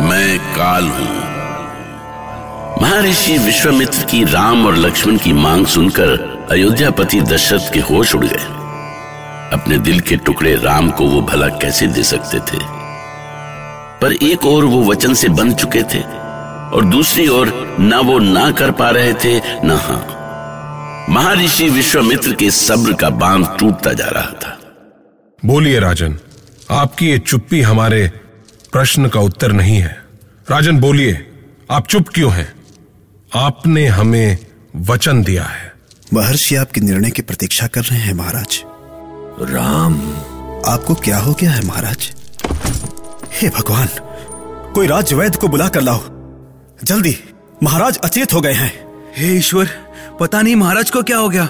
मैं काल हूँ। महर्षि विश्वामित्र की राम और लक्ष्मण की मांग सुनकर अयोध्यापति दशरथ के होश उड़ गए। अपने दिल के टुकड़े राम को वो भला कैसे दे सकते थे? पर एक और वो वचन से बंध चुके थे और दूसरी ओर ना वो ना कर पा रहे थे, ना हाँ। महर्षि विश्वामित्र के सब्र का बाँध टूटता जा रहा था। बोलिए राजन आपकी ये चुप्पी हमारे प्रश्न का उत्तर नहीं है। राजन बोलिए आप चुप क्यों हैं? आपने हमें वचन दिया है। महर्षि आपके निर्णय की प्रतीक्षा कर रहे हैं महाराज? राम। आपको क्या हो गया है महाराज? हे भगवान कोई राजवैद्य को बुला कर लाओ। जल्दी महाराज अचेत हो गए हैं। हे ईश्वर पता नहीं महाराज को क्या हो गया।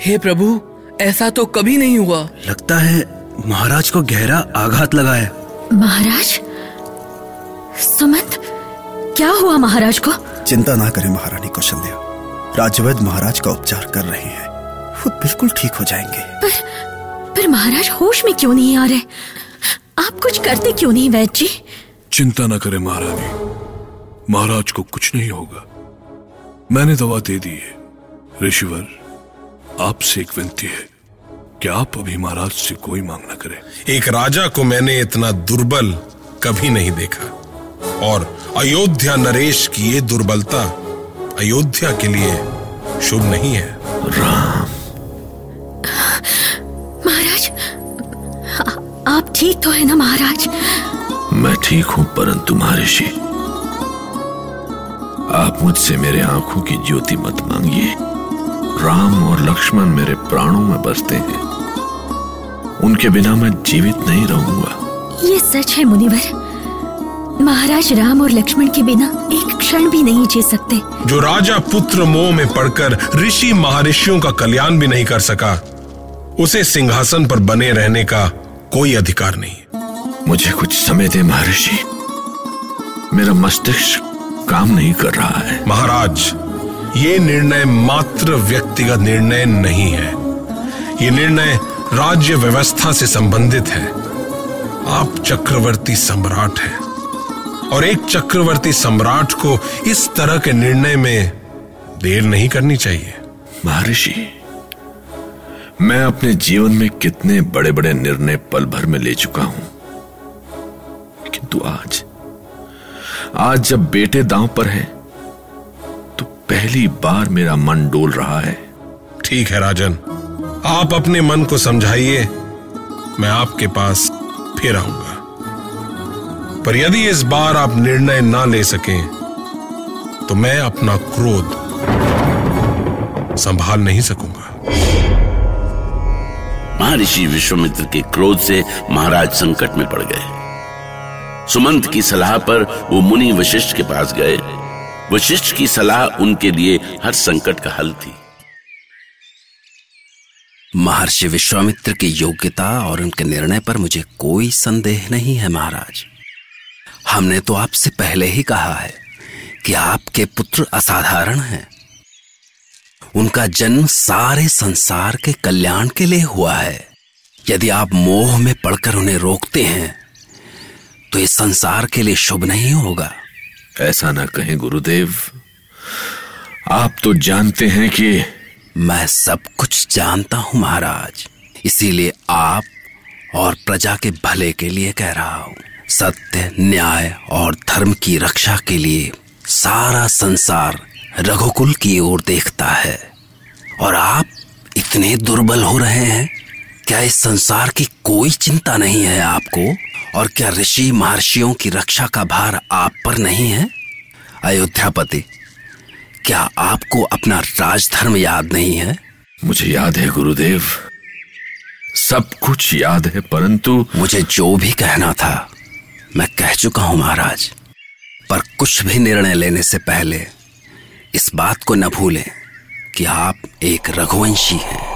हे प्रभु ऐसा तो कभी नहीं हुआ। लगता है महाराज को गहरा आघात लगा है। महाराज? सुमंत क्या हुआ महाराज को? चिंता ना करें महारानी कौशल्या। राजवैद महाराज का उपचार कर रहे हैं। वो बिल्कुल ठीक हो जाएँगे। पर पर महाराज होश में क्यों नहीं आ रहे? आप कुछ करते क्यों नहीं वैद्य जी? चिंता न करें महारानी। महाराज को कुछ नहीं होगा। मैंने दवा दे दी है। ऋषिवर आपसे एक विनती है कि आप अभी महाराज से कोई मांग न करें। एक राजा को मैंने इतना दुर्बल कभी नहीं देखा। और अयोध्या नरेश की ये दुर्बलता अयोध्या के लिए शुभ नहीं है। राम। महाराज आप ठीक तो है ना महाराज? मैं ठीक हूँ परंतु महर्षि आप मुझसे मेरे आँखों की ज्योति मत मांगिए। राम और लक्ष्मण मेरे प्राणों में बसते हैं। उनके बिना मैं जीवित नहीं रहूँगा। ये सच है मुनिवर। महाराज राम और लक्ष्मण के बिना एक क्षण भी नहीं जी सकते। जो राजा पुत्र मोह में पड़कर ऋषि महर्षियों का कल्याण भी नहीं कर सका उसे सिंहासन पर बने रहने का कोई अधिकार नहीं मुझे कुछ समय दे महर्षि। मेरा मस्तिष्क काम नहीं कर रहा है। महाराज ये निर्णय मात्र व्यक्तिगत निर्णय नहीं है। ये निर्णय राज्य व्यवस्था से संबंधित है। आप चक्रवर्ती सम्राट हैं। और एक चक्रवर्ती सम्राट को इस तरह के निर्णय में देर नहीं करनी चाहिए। महर्षि, मैं अपने जीवन में कितने बड़े बड़े निर्णय पल भर में ले चुका हूँ। किंतु आज आज जब बेटे दांव पर हैं पहली बार मेरा मन डोल रहा है। ठीक है राजन। आप अपने मन को समझाइए। मैं आपके पास फिर आऊँगा। पर यदि इस बार आप निर्णय ना ले सकें तो मैं अपना क्रोध संभाल नहीं सकूँगा। महर्षि विश्वामित्र के क्रोध से महाराज संकट में पड़ गए। सुमंत की सलाह पर वो मुनि वशिष्ठ के पास गए। वशिष्ठ की सलाह उनके लिए हर संकट का हल थी। महर्षि विश्वामित्र की योग्यता और उनके निर्णय पर मुझे कोई संदेह नहीं है, महाराज। हमने तो आपसे पहले ही कहा है कि आपके पुत्र असाधारण हैं। उनका जन्म सारे संसार के कल्याण के लिए हुआ है। यदि आप मोह में पड़कर उन्हें रोकते हैं तो इस संसार के लिए शुभ नहीं होगा। ऐसा ना कहें गुरुदेव, आप तो जानते हैं कि मैं सब कुछ जानता हूँ महाराज, इसीलिए आप और प्रजा के भले के लिए कह रहा हूँ। सत्य, न्याय और धर्म की रक्षा के लिए सारा संसार रघुकुल की ओर देखता है। और आप इतने दुर्बल हो रहे हैं क्या इस संसार की कोई चिंता नहीं है आपको? और क्या ऋषि महर्षियों की रक्षा का भार आप पर नहीं है? अयोध्यापति क्या आपको अपना राजधर्म याद नहीं है? मुझे याद है गुरुदेव। सब कुछ याद है परंतु मुझे जो भी कहना था मैं कह चुका हूँ महाराज। पर कुछ भी निर्णय लेने से पहले इस बात को न भूलें कि आप एक रघुवंशी हैं।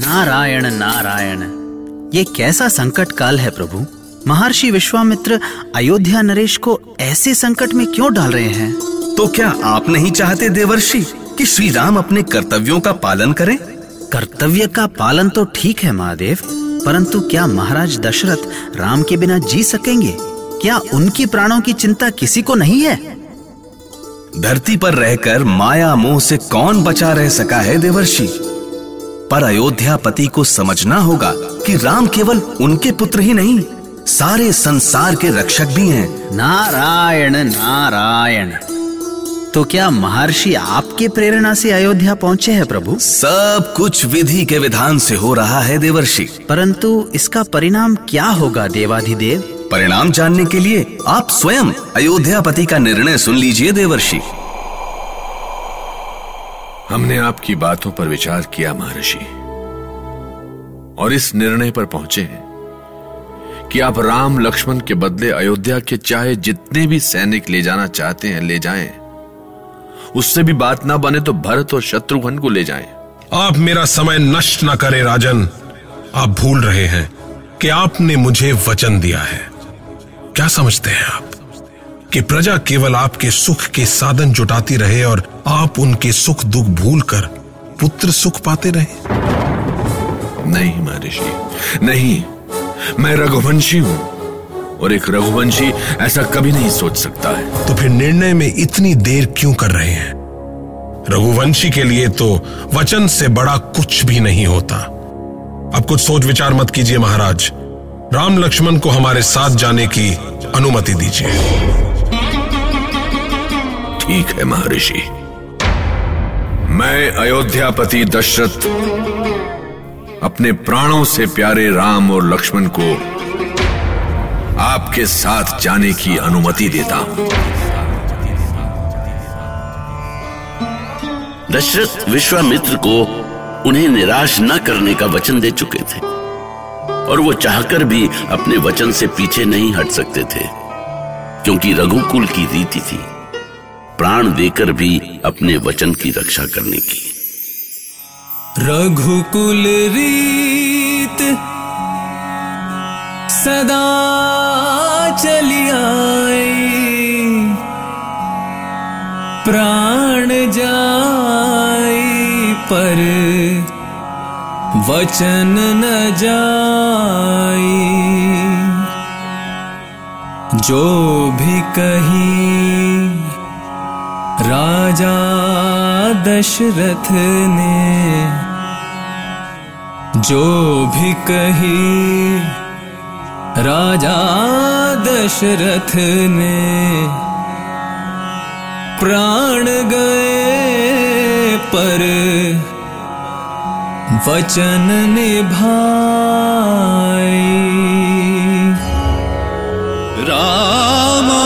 नारायण नारायण। ये कैसा संकट काल है प्रभु? महर्षि विश्वामित्र अयोध्या नरेश को ऐसे संकट में क्यों डाल रहे हैं? तो क्या आप नहीं चाहते देवर्षि कि श्री राम अपने कर्तव्यों का पालन करें? कर्तव्य का पालन तो ठीक है महादेव परंतु क्या महाराज दशरथ राम के बिना जी सकेंगे? क्या उनकी प्राणों की चिंता किसी को नहीं है? धरती पर रहकर माया मोह से कौन बचा रह सका है देवर्षि? पर अयोध्या पति को समझना होगा कि राम केवल उनके पुत्र ही नहीं सारे संसार के रक्षक भी हैं। नारायण नारायण। तो क्या महर्षि आपके प्रेरणा से अयोध्या पहुँचे हैं प्रभु? सब कुछ विधि के विधान से हो रहा है देवर्षि। परंतु इसका परिणाम क्या होगा देवाधिदेव? परिणाम जानने के लिए आप स्वयं अयोध्या पति का निर्णय सुन लीजिए देवर्षि। हमने आपकी बातों पर विचार किया, महर्षि। और इस निर्णय पर पहुँचे हैं कि आप राम लक्ष्मण के बदले अयोध्या के चाहे जितने भी सैनिक ले जाना चाहते हैं, ले जाएँ। उससे भी बात ना बने तो भरत और शत्रुघ्न को ले जाएँ। आप मेरा समय नष्ट ना करें, राजन। आप भूल रहे हैं कि आपने मुझे वचन दिया है। क्या समझते हैं आप? कि प्रजा केवल आपके सुख के साधन जुटाती रहे और आप उनके सुख दुख भूलकर पुत्र सुख पाते रहे। नहीं महर्षि नहीं। मैं रघुवंशी हूँ और एक रघुवंशी ऐसा कभी नहीं सोच सकता है। तो फिर निर्णय में इतनी देर क्यों कर रहे हैं? रघुवंशी के लिए तो वचन से बड़ा कुछ भी नहीं होता। अब कुछ सोच विचार मत कीजिए महाराज। राम लक्ष्मण को हमारे साथ जाने की अनुमति दीजिए। ठीक है, महर्षि। मैं अयोध्यापति दशरथ अपने प्राणों से प्यारे राम और लक्ष्मण को आपके साथ जाने की अनुमति देता हूँ। दशरथ विश्वामित्र को उन्हें निराश न करने का वचन दे चुके थे, और वो चाहकर भी अपने वचन से पीछे नहीं हट सकते थे, क्योंकि रघुकुल की रीति थी। प्राण देकर भी अपने वचन की रक्षा करने की। रघुकुल रीत, सदा चली आई प्राण जाई पर वचन न जाई जो भी कही राजा दशरथ ने जो भी कही, राजा दशरथ ने प्राण गए पर वचन निभाई। रामा